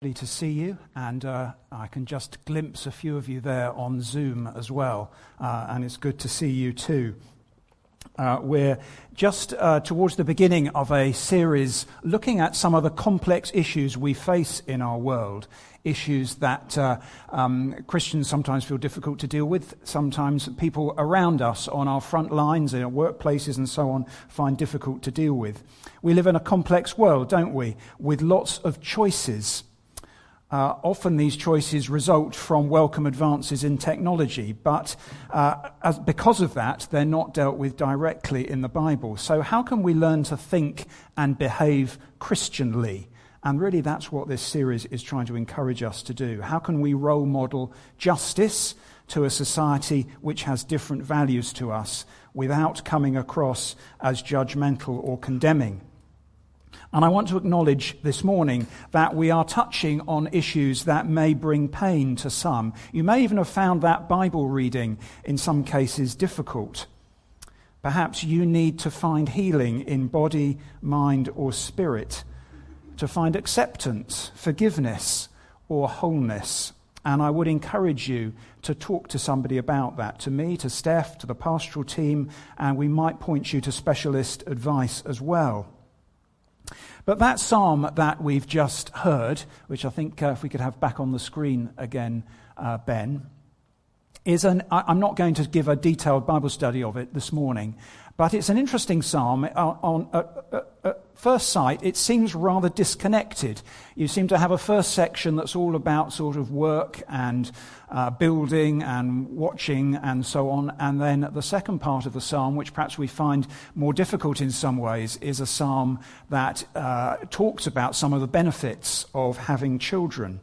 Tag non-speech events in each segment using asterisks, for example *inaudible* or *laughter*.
To see you, and uh, I can just glimpse a few of you there on Zoom as well, uh, and it's good to see you too. Uh, we're just uh, towards the beginning of a series looking at some of the complex issues we face in our world, issues that uh, um, Christians sometimes feel difficult to deal with, sometimes people around us on our front lines, in our workplaces and so on, find difficult to deal with. We live in a complex world, don't we, with lots of choices. Uh, often these choices result from welcome advances in technology, but uh, as, because of that, they're not dealt with directly in the Bible. So, how can we learn to think and behave Christianly? And really, that's what this series is trying to encourage us to do. How can we role model justice to a society which has different values to us without coming across as judgmental or condemning? And I want to acknowledge this morning that we are touching on issues that may bring pain to some. You may even have found that Bible reading in some cases difficult. Perhaps you need to find healing in body, mind, or spirit, to find acceptance, forgiveness, or wholeness. And I would encourage you to talk to somebody about that, to me, to Steph, to the pastoral team, and we might point you to specialist advice as well. But that psalm that we've just heard, which I think uh, if we could have back on the screen again, uh, Ben, is an, I'm not going to give a detailed Bible study of it this morning, but it's an interesting psalm. Uh, on, uh, uh, uh, first sight, it seems rather disconnected. You seem to have a first section that's all about sort of work and uh, building and watching and so on. And then the second part of the psalm, which perhaps we find more difficult in some ways, is a psalm that uh, talks about some of the benefits of having children.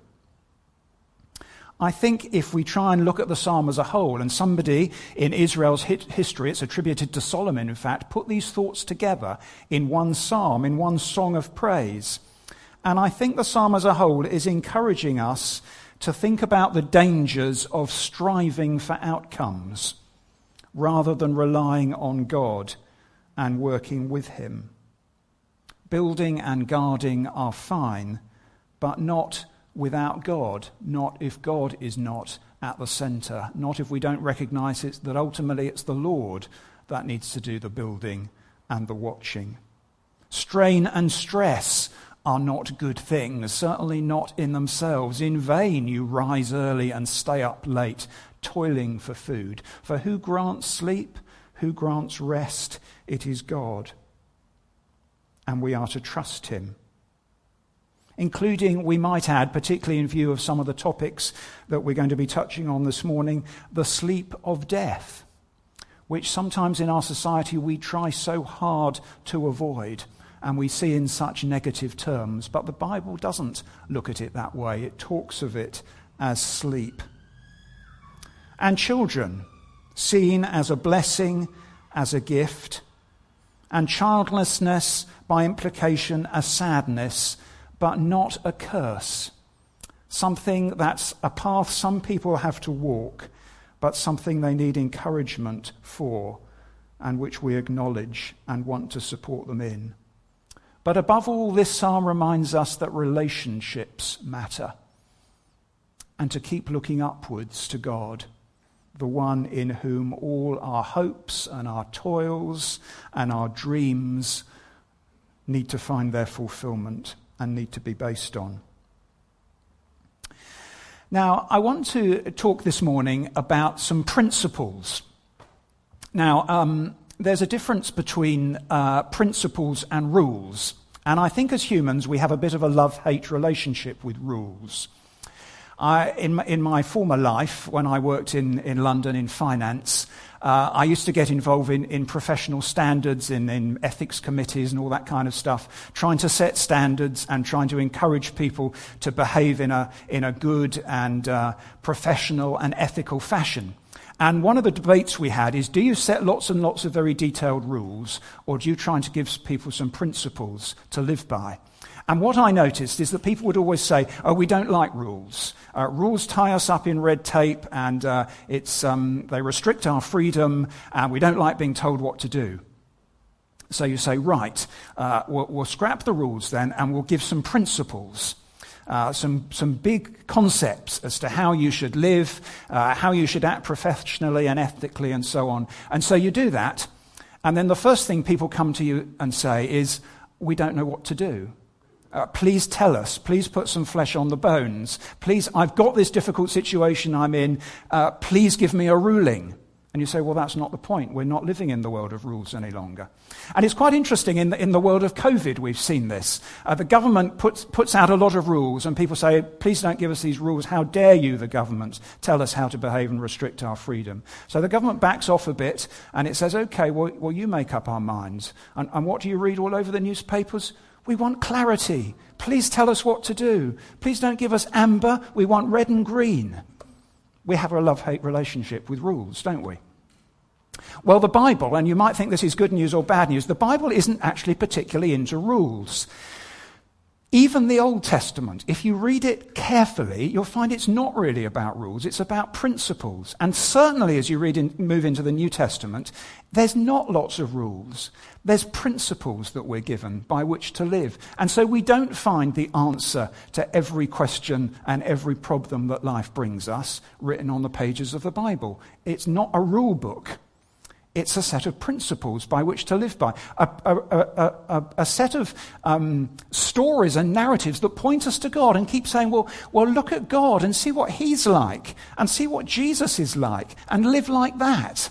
I think if we try and look at the psalm as a whole, and somebody in Israel's history, it's attributed to Solomon, in fact, put these thoughts together in one psalm, in one song of praise. And I think the psalm as a whole is encouraging us to think about the dangers of striving for outcomes rather than relying on God and working with Him. Building and guarding are fine, but not without God, not if God is not at the center, not if we don't recognize it, that ultimately it's the Lord that needs to do the building and the watching. Strain and stress are not good things, certainly not in themselves. In vain you rise early and stay up late, toiling for food. For who grants sleep? Who grants rest? It is God. And we are to trust him including, we might add, particularly in view of some of the topics that we're going to be touching on this morning, the sleep of death, which sometimes in our society we try so hard to avoid and we see in such negative terms. But the Bible doesn't look at it that way, it talks of it as sleep. And children, seen as a blessing, as a gift, and childlessness, by implication, a sadness but not a curse. Something that's a path some people have to walk, but something they need encouragement for, and which we acknowledge and want to support them in. But above all, this psalm reminds us that relationships matter and to keep looking upwards to God, the one in whom all our hopes and our toils and our dreams need to find their fulfillment and need to be based on. Now, I want to talk this morning about some principles. Now, um, there's a difference between uh, principles and rules. And I think as humans, we have a bit of a love hate relationship with rules. I, in, my, in my former life, when I worked in, in London in finance, uh, I used to get involved in, in professional standards, in, in ethics committees, and all that kind of stuff, trying to set standards and trying to encourage people to behave in a, in a good and uh, professional and ethical fashion. And one of the debates we had is do you set lots and lots of very detailed rules, or do you try to give people some principles to live by? And what I noticed is that people would always say, oh, we don't like rules. Uh, rules tie us up in red tape and uh, it's, um, they restrict our freedom and we don't like being told what to do. So you say, right, uh, we'll, we'll, scrap the rules then and we'll give some principles. uh, some, some big concepts as to how you should live, uh, how you should act professionally and ethically, and so on. And so you do that, and then the first thing people come to you and say is, We don't know what to do. Uh, please tell us. Please put some flesh on the bones. Please, I've got this difficult situation I'm in. Uh, please give me a ruling. And you say, well, that's not the point. We're not living in the world of rules any longer. And it's quite interesting in the, in the world of COVID, we've seen this. Uh, the government puts, puts out a lot of rules, and people say, please don't give us these rules. How dare you, the government, tell us how to behave and restrict our freedom? So the government backs off a bit, and it says, okay, well, well you make up our minds. And, and what do you read all over the newspapers? We want clarity. Please tell us what to do. Please don't give us amber. We want red and green. We have a love hate relationship with rules, don't we? Well, the Bible, and you might think this is good news or bad news, the Bible isn't actually particularly into rules. Even the Old Testament, if you read it carefully, you'll find it's not really about rules, it's about principles. And certainly as you read in, move into the New Testament, there's not lots of rules. There's principles that we're given by which to live. And so we don't find the answer to every question and every problem that life brings us written on the pages of the Bible. It's not a rule book. It's a set of principles by which to live by, a, a, a, a set of um, stories and narratives that point us to God and keep saying, well, well, look at God and see what He's like, and see what Jesus is like, and live like that.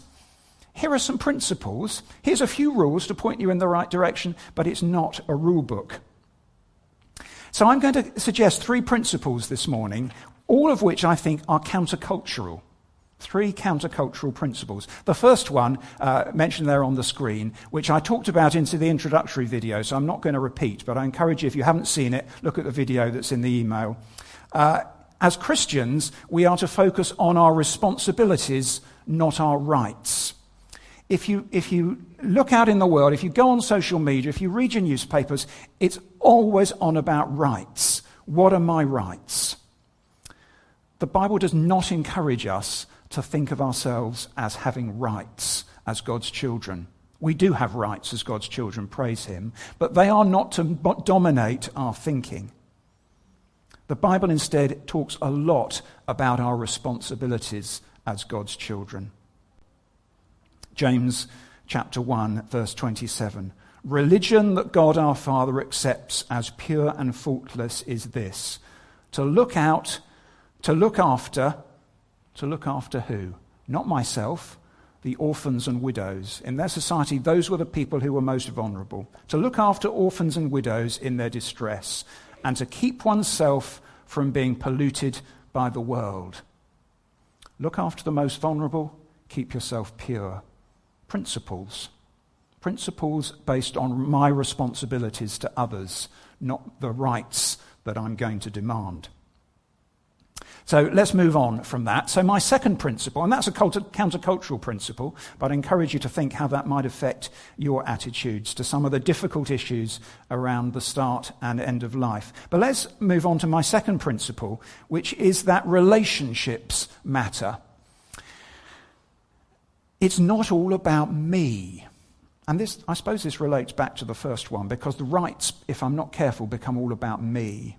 Here are some principles. Here's a few rules to point you in the right direction, but it's not a rule book. So I'm going to suggest three principles this morning, all of which I think are countercultural. Three countercultural principles. The first one, uh, mentioned there on the screen, which I talked about into the introductory video, so I'm not going to repeat, but I encourage you, if you haven't seen it, look at the video that's in the email. Uh, as Christians, we are to focus on our responsibilities, not our rights. If you, if you look out in the world, if you go on social media, if you read your newspapers, it's always on about rights. What are my rights? The Bible does not encourage us to think of ourselves as having rights as God's children. We do have rights as God's children, praise Him, but they are not to dominate our thinking. The Bible instead talks a lot about our responsibilities as God's children. James chapter 1, verse 27. Religion that God our Father accepts as pure and faultless is this to look out, to look after, to look after who? Not myself, the orphans and widows. In their society, those were the people who were most vulnerable. To look after orphans and widows in their distress, and to keep oneself from being polluted by the world. Look after the most vulnerable, keep yourself pure. Principles. Principles based on my responsibilities to others, not the rights that I'm going to demand. So let's move on from that. So, my second principle, and that's a countercultural principle, but I encourage you to think how that might affect your attitudes to some of the difficult issues around the start and end of life. But let's move on to my second principle, which is that relationships matter. It's not all about me. And this, I suppose this relates back to the first one, because the rights, if I'm not careful, become all about me.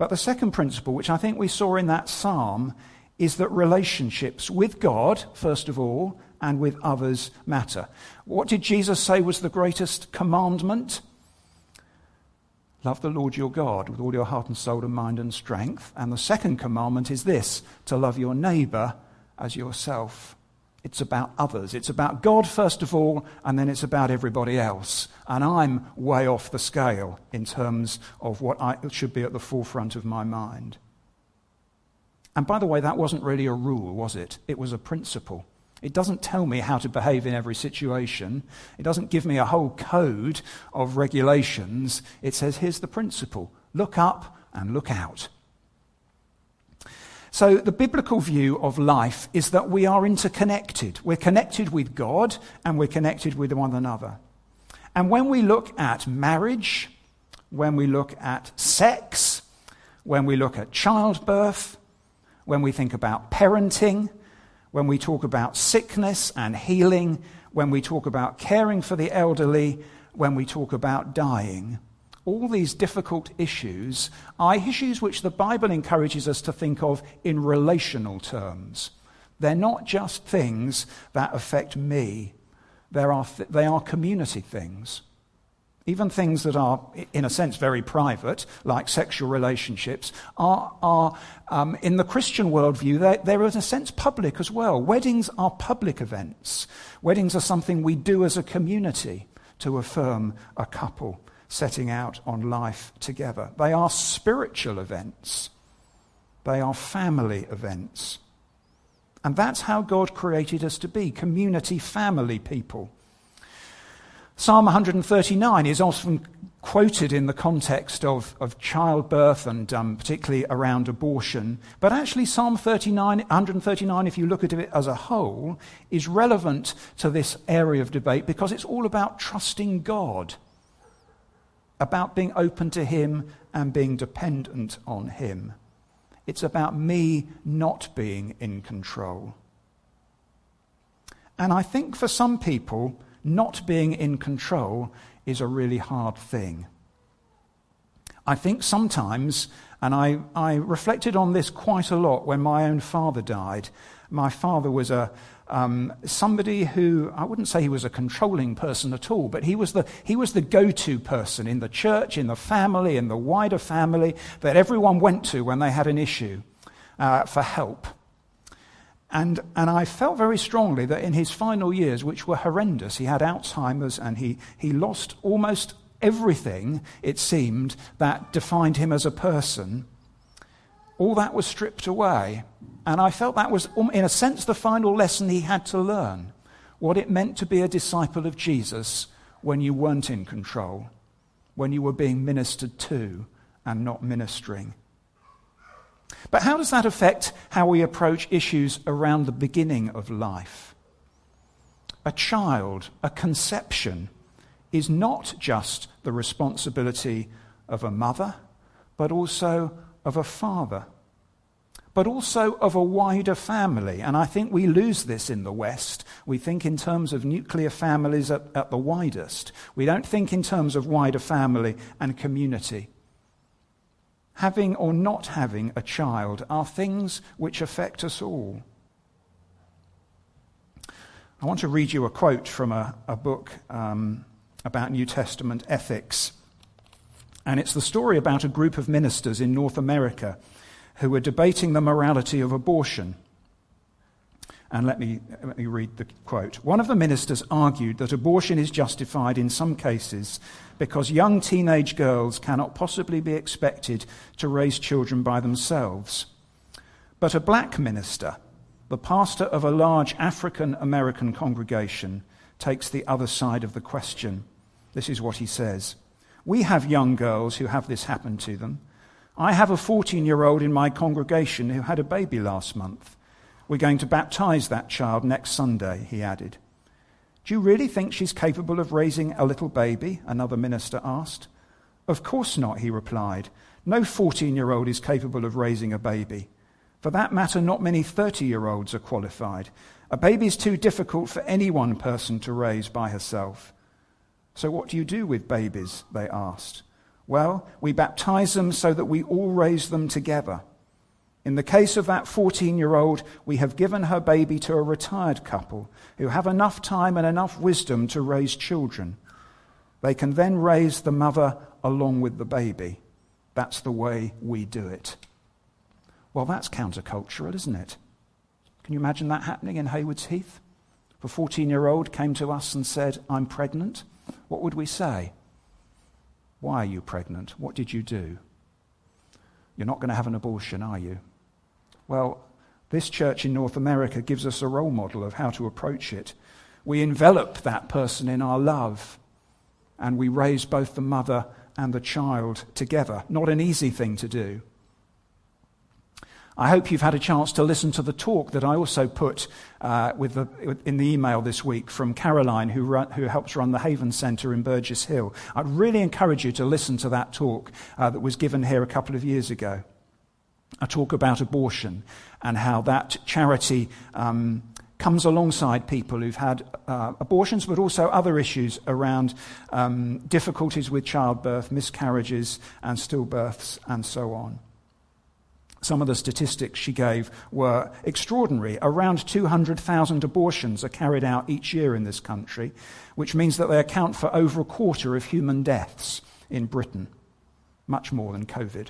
But the second principle, which I think we saw in that psalm, is that relationships with God, first of all, and with others matter. What did Jesus say was the greatest commandment? Love the Lord your God with all your heart and soul and mind and strength. And the second commandment is this to love your neighbor as yourself. It's about others. It's about God, first of all, and then it's about everybody else. And I'm way off the scale in terms of what I, should be at the forefront of my mind. And by the way, that wasn't really a rule, was it? It was a principle. It doesn't tell me how to behave in every situation. It doesn't give me a whole code of regulations. It says, here's the principle look up and look out. So, the biblical view of life is that we are interconnected. We're connected with God and we're connected with one another. And when we look at marriage, when we look at sex, when we look at childbirth, when we think about parenting, when we talk about sickness and healing, when we talk about caring for the elderly, when we talk about dying, all these difficult issues are issues which the Bible encourages us to think of in relational terms. They're not just things that affect me, are th- they are community things. Even things that are, in a sense, very private, like sexual relationships, are, are um, in the Christian worldview, they're, they're in a sense public as well. Weddings are public events. Weddings are something we do as a community to affirm a couple setting out on life together. They are spiritual events, they are family events. And that's how God created us to be community, family people. Psalm 139 is often quoted in the context of, of childbirth and um, particularly around abortion. But actually, Psalm 39, 139, if you look at it as a whole, is relevant to this area of debate because it's all about trusting God about being open to Him and being dependent on Him. It's about me not being in control. And I think for some people, not being in control is a really hard thing. I think sometimes, and I, I reflected on this quite a lot when my own father died. My father was a, um, somebody who, I wouldn't say he was a controlling person at all, but he was the, he was the go to person in the church, in the family, in the wider family that everyone went to when they had an issue uh, for help. And, and I felt very strongly that in his final years, which were horrendous, he had Alzheimer's and he, he lost almost everything, it seemed, that defined him as a person. All that was stripped away. And I felt that was, um, in a sense, the final lesson he had to learn what it meant to be a disciple of Jesus when you weren't in control, when you were being ministered to and not ministering. But how does that affect how we approach issues around the beginning of life? A child, a conception, is not just the responsibility of a mother, but also of a father but also of a wider family. And I think we lose this in the West. We think in terms of nuclear families at, at, the widest. We don't think in terms of wider family and community. Having or not having a child are things which affect us all. I want to read you a quote from a, a book um, about New Testament ethics. And it's the story about a group of ministers in North America who were debating the morality of abortion. And let me, let me read the quote. One of the ministers argued that abortion is justified in some cases because young teenage girls cannot possibly be expected to raise children by themselves. But a black minister, the pastor of a large African American congregation, takes the other side of the question. This is what he says We have young girls who have this happen to them. I have a 14 year old in my congregation who had a baby last month. We're going to baptize that child next Sunday, he added. Do you really think she's capable of raising a little baby? Another minister asked. Of course not, he replied. No 14 year old is capable of raising a baby. For that matter, not many 30 year olds are qualified. A baby is too difficult for any one person to raise by herself. So, what do you do with babies? They asked. Well, we baptize them so that we all raise them together. In the case of that 14 year old, we have given her baby to a retired couple who have enough time and enough wisdom to raise children. They can then raise the mother along with the baby. That's the way we do it. Well, that's countercultural, isn't it? Can you imagine that happening in Haywards Heath? If a 14 year old came to us and said, I'm pregnant, what would we say? Why are you pregnant? What did you do? You're not going to have an abortion, are you? Well, this church in North America gives us a role model of how to approach it. We envelop that person in our love, and we raise both the mother and the child together. Not an easy thing to do. I hope you've had a chance to listen to the talk that I also put uh, the, in the email this week from Caroline, who, run, who helps run the Haven Centre in Burgess Hill. I'd really encourage you to listen to that talk uh, that was given here a couple of years ago. A talk about abortion and how that charity um, comes alongside people who've had uh, abortions, but also other issues around um, difficulties with childbirth, miscarriages, and stillbirths, and so on. Some of the statistics she gave were extraordinary. Around 200,000 abortions are carried out each year in this country, which means that they account for over a quarter of human deaths in Britain, much more than COVID.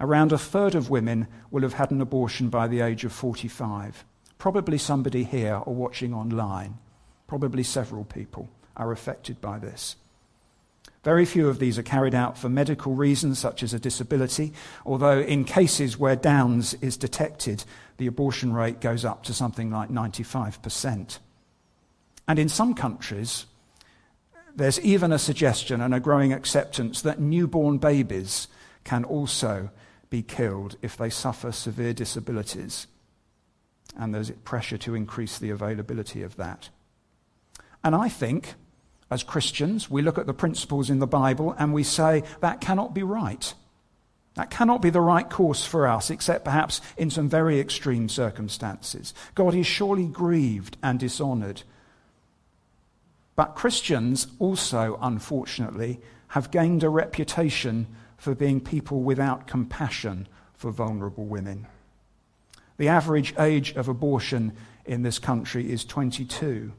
Around a third of women will have had an abortion by the age of 45. Probably somebody here or watching online, probably several people, are affected by this. Very few of these are carried out for medical reasons, such as a disability, although in cases where Downs is detected, the abortion rate goes up to something like 95%. And in some countries, there's even a suggestion and a growing acceptance that newborn babies can also be killed if they suffer severe disabilities. And there's pressure to increase the availability of that. And I think, as Christians, we look at the principles in the Bible and we say that cannot be right. That cannot be the right course for us, except perhaps in some very extreme circumstances. God is surely grieved and dishonored. But Christians also, unfortunately, have gained a reputation for being people without compassion for vulnerable women. The average age of abortion in this country is 22.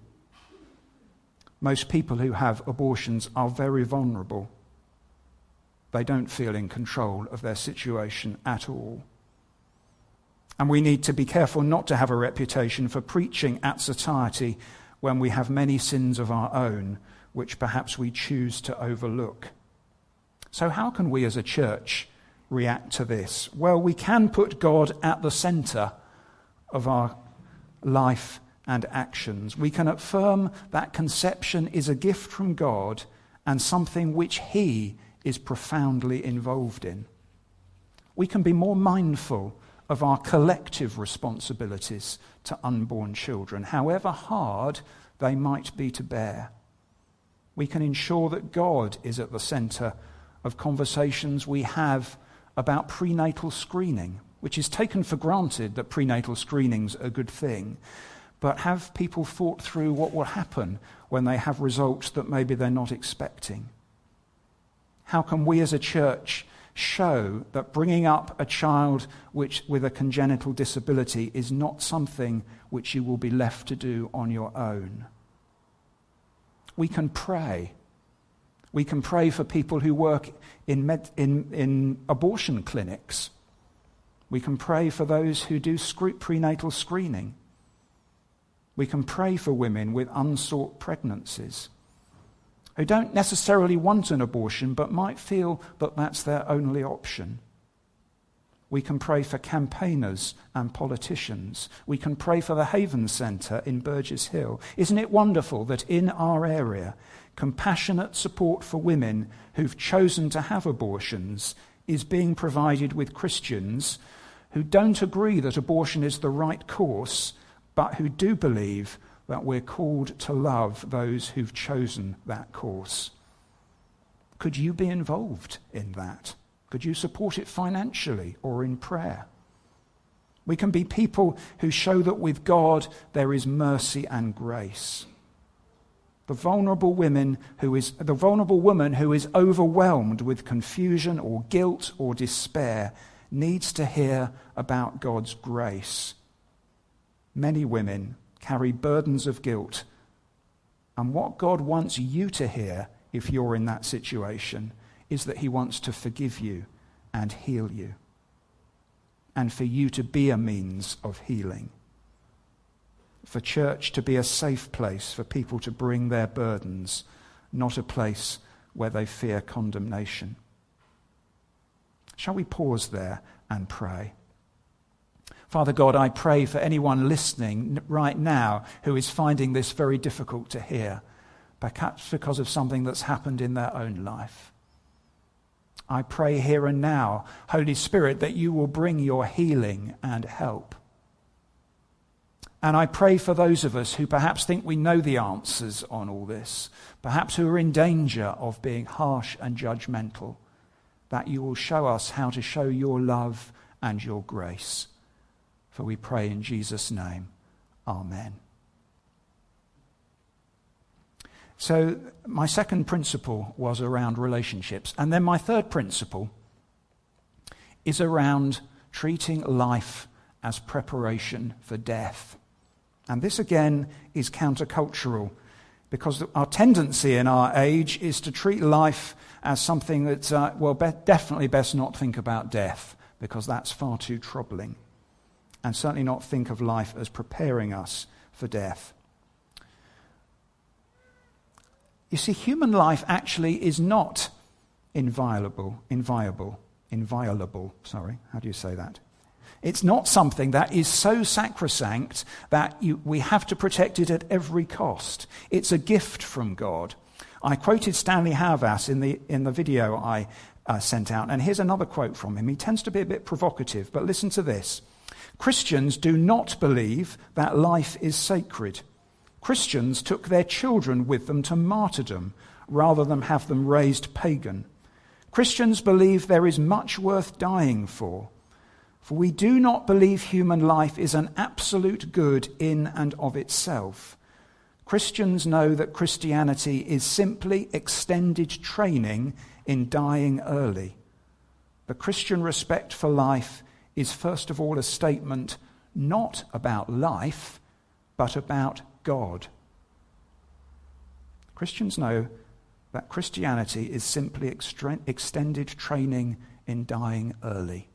Most people who have abortions are very vulnerable. They don't feel in control of their situation at all. And we need to be careful not to have a reputation for preaching at satiety when we have many sins of our own, which perhaps we choose to overlook. So, how can we as a church react to this? Well, we can put God at the center of our life and actions. We can affirm that conception is a gift from God and something which He is profoundly involved in. We can be more mindful of our collective responsibilities to unborn children, however hard they might be to bear. We can ensure that God is at the center of conversations we have about prenatal screening, which is taken for granted that prenatal screening's are a good thing. But have people thought through what will happen when they have results that maybe they're not expecting? How can we as a church show that bringing up a child which, with a congenital disability is not something which you will be left to do on your own? We can pray we can pray for people who work in, med- in, in abortion clinics. We can pray for those who do prenatal screening. We can pray for women with unsought pregnancies who don't necessarily want an abortion but might feel that that's their only option. We can pray for campaigners and politicians. We can pray for the Haven Centre in Burgess Hill. Isn't it wonderful that in our area compassionate support for women who've chosen to have abortions is being provided with Christians who don't agree that abortion is the right course, but who do believe that we're called to love those who've chosen that course. Could you be involved in that? Could you support it financially or in prayer? We can be people who show that with God there is mercy and grace. The vulnerable women who is the vulnerable woman who is overwhelmed with confusion or guilt or despair needs to hear about God's grace. Many women carry burdens of guilt. And what God wants you to hear if you're in that situation is that He wants to forgive you and heal you, and for you to be a means of healing for church to be a safe place for people to bring their burdens, not a place where they fear condemnation. Shall we pause there and pray? Father God, I pray for anyone listening right now who is finding this very difficult to hear, perhaps because of something that's happened in their own life. I pray here and now, Holy Spirit, that you will bring your healing and help. And I pray for those of us who perhaps think we know the answers on all this, perhaps who are in danger of being harsh and judgmental, that you will show us how to show your love and your grace. For we pray in Jesus' name. Amen. So, my second principle was around relationships. And then my third principle is around treating life as preparation for death. And this again is countercultural because our tendency in our age is to treat life as something that's, uh, well, be- definitely best not think about death because that's far too troubling. And certainly not think of life as preparing us for death. You see, human life actually is not inviolable, inviolable, inviolable, sorry, how do you say that? It's not something that is so sacrosanct that you, we have to protect it at every cost. It's a gift from God. I quoted Stanley Hauerwas in the, in the video I uh, sent out, and here's another quote from him. He tends to be a bit provocative, but listen to this Christians do not believe that life is sacred. Christians took their children with them to martyrdom rather than have them raised pagan. Christians believe there is much worth dying for. For we do not believe human life is an absolute good in and of itself. Christians know that Christianity is simply extended training in dying early. The Christian respect for life is first of all a statement not about life, but about God. Christians know that Christianity is simply extended training in dying early.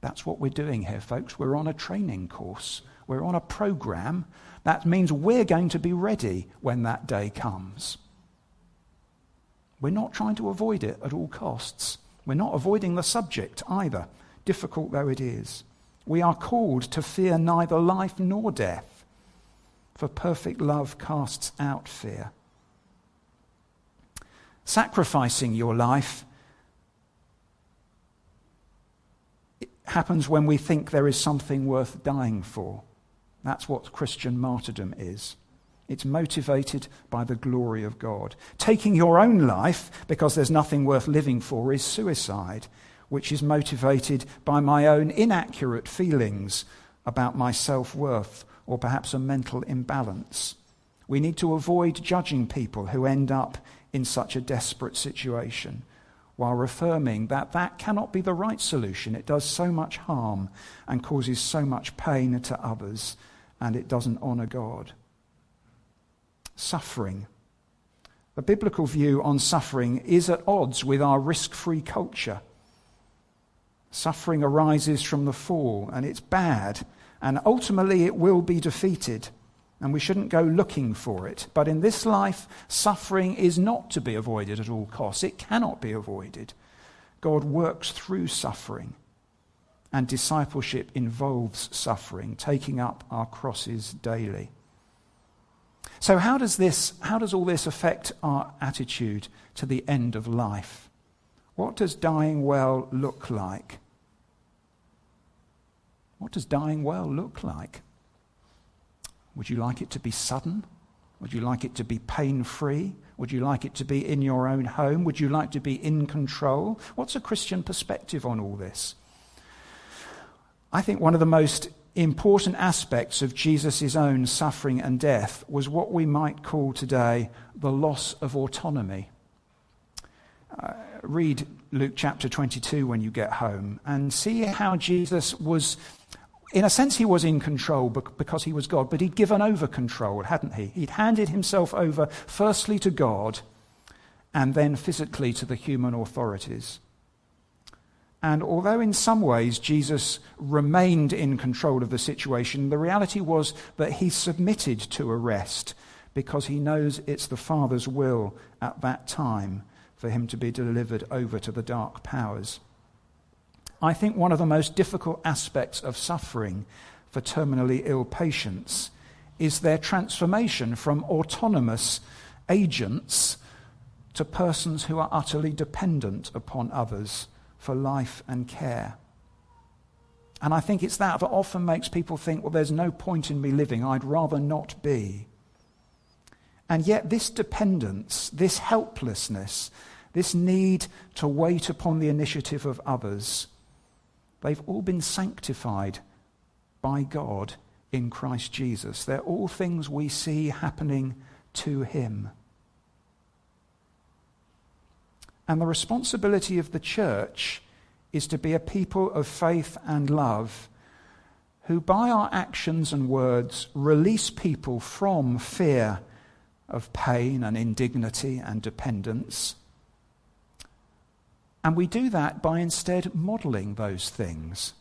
That's what we're doing here, folks. We're on a training course, we're on a program. That means we're going to be ready when that day comes. We're not trying to avoid it at all costs. We're not avoiding the subject either, difficult though it is. We are called to fear neither life nor death, for perfect love casts out fear. Sacrificing your life happens when we think there is something worth dying for. That's what Christian martyrdom is. It's motivated by the glory of God. Taking your own life because there's nothing worth living for is suicide, which is motivated by my own inaccurate feelings about my self worth or perhaps a mental imbalance. We need to avoid judging people who end up in such a desperate situation while affirming that that cannot be the right solution. It does so much harm and causes so much pain to others, and it doesn't honor God. Suffering. The biblical view on suffering is at odds with our risk free culture. Suffering arises from the fall, and it's bad, and ultimately it will be defeated and we shouldn't go looking for it. But in this life, suffering is not to be avoided at all costs. It cannot be avoided. God works through suffering, and discipleship involves suffering, taking up our crosses daily. So, how does, this, how does all this affect our attitude to the end of life? What does dying well look like? What does dying well look like? Would you like it to be sudden? Would you like it to be pain free? Would you like it to be in your own home? Would you like to be in control? What's a Christian perspective on all this? I think one of the most important aspects of Jesus' own suffering and death was what we might call today the loss of autonomy. Uh, read Luke chapter 22 when you get home and see how Jesus was in a sense, he was in control because he was God, but he'd given over control, hadn't he? He'd handed himself over firstly to God and then physically to the human authorities. And although in some ways Jesus remained in control of the situation, the reality was that he submitted to arrest because he knows it's the Father's will at that time for him to be delivered over to the dark powers. I think one of the most difficult aspects of suffering for terminally ill patients is their transformation from autonomous agents to persons who are utterly dependent upon others for life and care. And I think it's that that often makes people think, well, there's no point in me living. I'd rather not be. And yet, this dependence, this helplessness, this need to wait upon the initiative of others They've all been sanctified by God in Christ Jesus. They're all things we see happening to him. And the responsibility of the church is to be a people of faith and love who, by our actions and words, release people from fear of pain and indignity and dependence. And we do that by instead modeling those things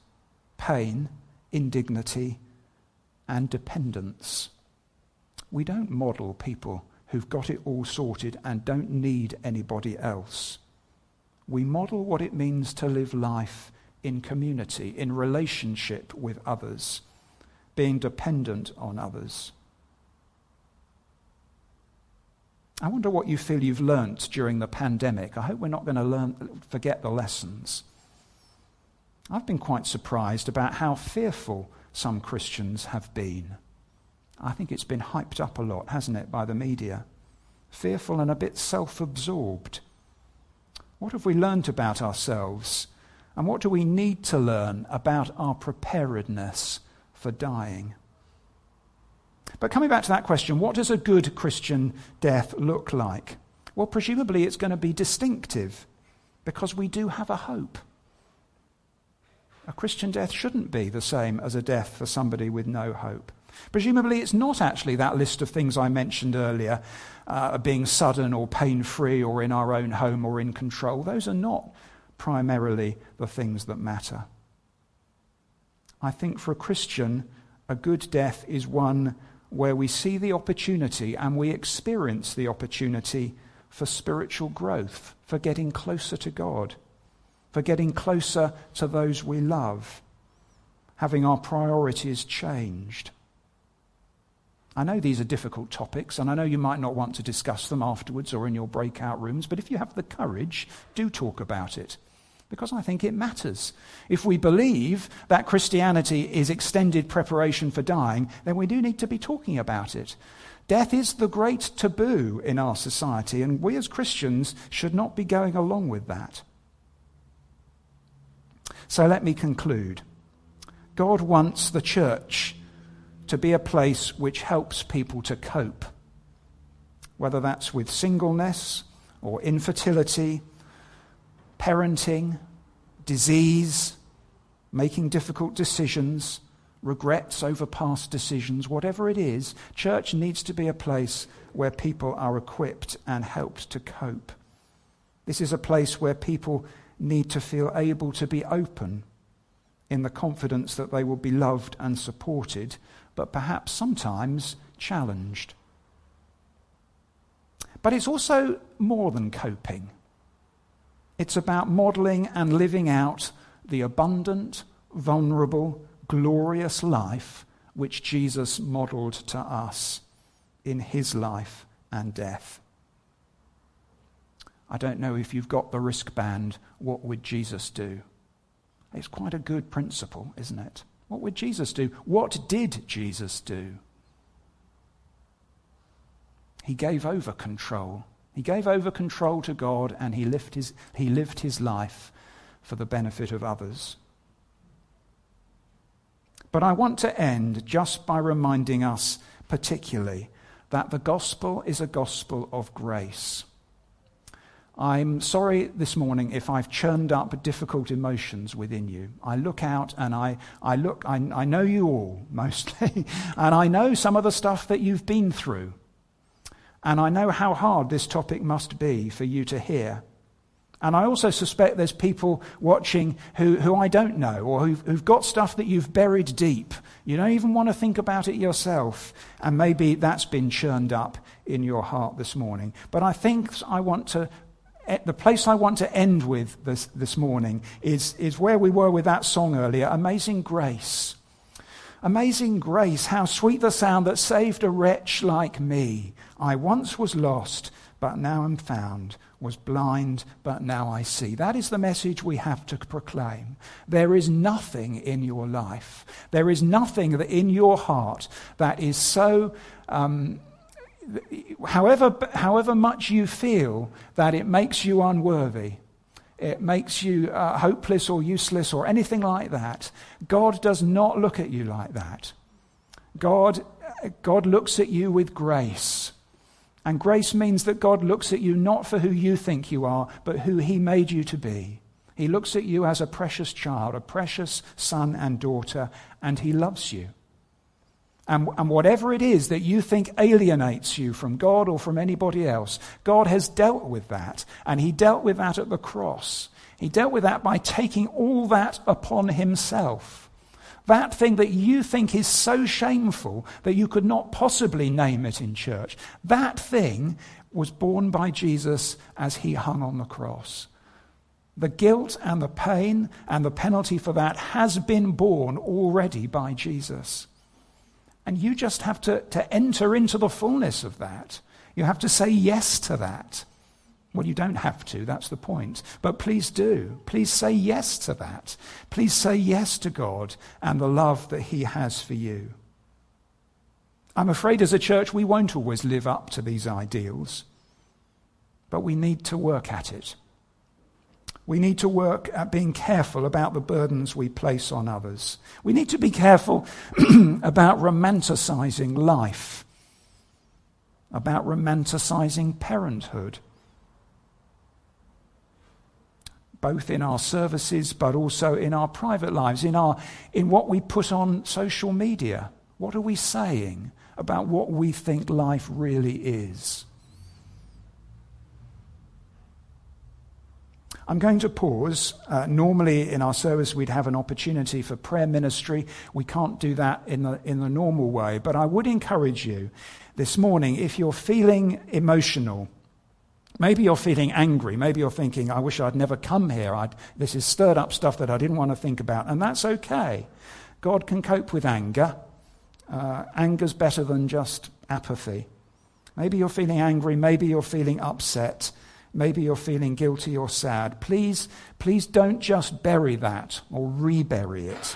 pain, indignity, and dependence. We don't model people who've got it all sorted and don't need anybody else. We model what it means to live life in community, in relationship with others, being dependent on others. I wonder what you feel you've learnt during the pandemic. I hope we're not going to learn, forget the lessons. I've been quite surprised about how fearful some Christians have been. I think it's been hyped up a lot, hasn't it, by the media? Fearful and a bit self absorbed. What have we learnt about ourselves? And what do we need to learn about our preparedness for dying? But coming back to that question, what does a good Christian death look like? Well, presumably it's going to be distinctive because we do have a hope. A Christian death shouldn't be the same as a death for somebody with no hope. Presumably, it's not actually that list of things I mentioned earlier, uh, being sudden or pain free or in our own home or in control. Those are not primarily the things that matter. I think for a Christian, a good death is one where we see the opportunity and we experience the opportunity for spiritual growth, for getting closer to God, for getting closer to those we love, having our priorities changed. I know these are difficult topics, and I know you might not want to discuss them afterwards or in your breakout rooms, but if you have the courage, do talk about it. Because I think it matters. If we believe that Christianity is extended preparation for dying, then we do need to be talking about it. Death is the great taboo in our society, and we as Christians should not be going along with that. So let me conclude. God wants the church to be a place which helps people to cope, whether that's with singleness or infertility, parenting, disease, making difficult decisions, regrets over past decisions, whatever it is, church needs to be a place where people are equipped and helped to cope. This is a place where people need to feel able to be open in the confidence that they will be loved and supported but perhaps sometimes challenged. But it's also more than coping. It's about modeling and living out the abundant, vulnerable, glorious life which Jesus modeled to us in his life and death. I don't know if you've got the wristband, what would Jesus do? It's quite a good principle, isn't it? What would Jesus do? What did Jesus do? He gave over control. He gave over control to God and he lived his, he lived his life for the benefit of others. But I want to end just by reminding us, particularly, that the gospel is a gospel of grace. I'm sorry this morning if I've churned up difficult emotions within you. I look out and I, I look, I, I know you all mostly, *laughs* and I know some of the stuff that you've been through. And I know how hard this topic must be for you to hear. And I also suspect there's people watching who, who I don't know or who've, who've got stuff that you've buried deep. You don't even want to think about it yourself. And maybe that's been churned up in your heart this morning. But I think I want to Eh, the place I want to end with this, this morning is, is where we were with that song earlier Amazing Grace. Amazing grace, how sweet the sound that saved a wretch like me. I once was lost, but now am found, was blind, but now I see. That is the message we have to proclaim. There is nothing in your life, there is nothing that in your heart that is so um, however, however much you feel that it makes you unworthy, it makes you uh, hopeless or useless or anything like that, God does not look at you like that. God, God looks at you with grace. And grace means that God looks at you not for who you think you are, but who He made you to be. He looks at you as a precious child, a precious son and daughter, and He loves you. And, and, whatever it is that you think alienates you from God or from anybody else, God has dealt with that. And He dealt with that at the cross. He dealt with that by taking all that upon Himself. That thing that you think is so shameful that you could not possibly name it in church, that thing was borne by Jesus as he hung on the cross. The guilt and the pain and the penalty for that has been borne already by Jesus. And you just have to, to enter into the fullness of that. You have to say yes to that. Well, you don't have to, that's the point. But please do. Please say yes to that. Please say yes to God and the love that He has for you. I'm afraid as a church we won't always live up to these ideals, but we need to work at it. We need to work at being careful about the burdens we place on others. We need to be careful *clears throat* about romanticizing life, about romanticizing parenthood both in our services but also in our private lives, in, our, in what we put on social media. What are we saying about what we think life really is? I'm going to pause. Uh, normally, in our service, we'd have an opportunity for prayer ministry. We can't do that in the, in the normal way. But I would encourage you this morning, if you're feeling emotional, Maybe you're feeling angry. Maybe you're thinking, I wish I'd never come here. I'd, this is stirred up stuff that I didn't want to think about. And that's okay. God can cope with anger. Uh, anger's better than just apathy. Maybe you're feeling angry. Maybe you're feeling upset. Maybe you're feeling guilty or sad. Please, please don't just bury that or rebury it.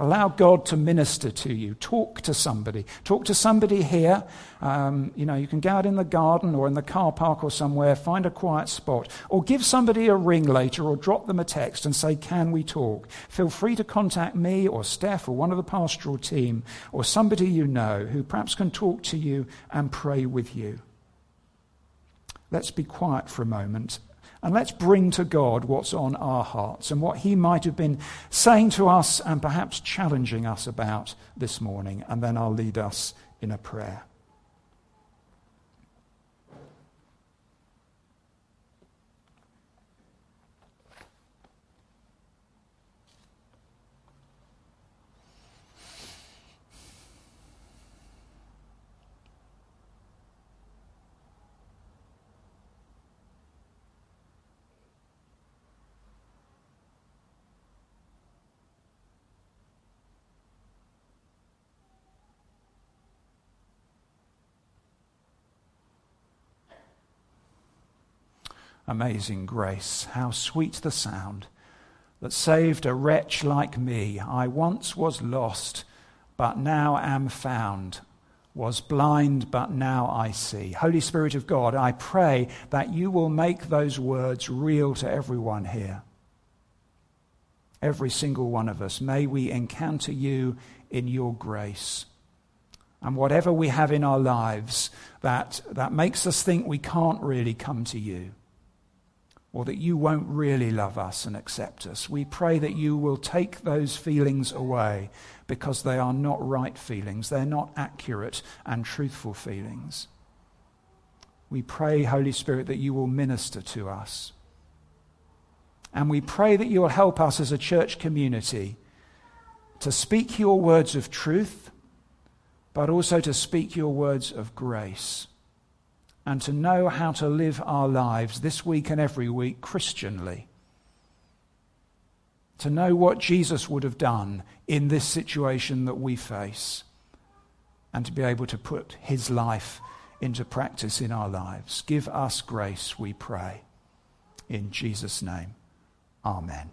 Allow God to minister to you. Talk to somebody. Talk to somebody here. Um, you know, you can go out in the garden or in the car park or somewhere, find a quiet spot, or give somebody a ring later or drop them a text and say, Can we talk? Feel free to contact me or Steph or one of the pastoral team or somebody you know who perhaps can talk to you and pray with you. Let's be quiet for a moment and let's bring to God what's on our hearts and what He might have been saying to us and perhaps challenging us about this morning. And then I'll lead us in a prayer. Amazing grace. How sweet the sound that saved a wretch like me. I once was lost, but now am found. Was blind, but now I see. Holy Spirit of God, I pray that you will make those words real to everyone here. Every single one of us. May we encounter you in your grace. And whatever we have in our lives that, that makes us think we can't really come to you, or that you won't really love us and accept us. We pray that you will take those feelings away because they are not right feelings. They're not accurate and truthful feelings. We pray, Holy Spirit, that you will minister to us. And we pray that you will help us as a church community to speak your words of truth, but also to speak your words of grace and to know how to live our lives this week and every week Christianly. To know what Jesus would have done in this situation that we face, and to be able to put his life into practice in our lives. Give us grace, we pray. In Jesus' name, Amen.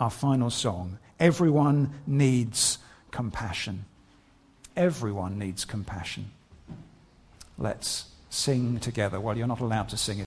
Our final song Everyone needs compassion. Everyone needs compassion. Let's sing together. Well, you're not allowed to sing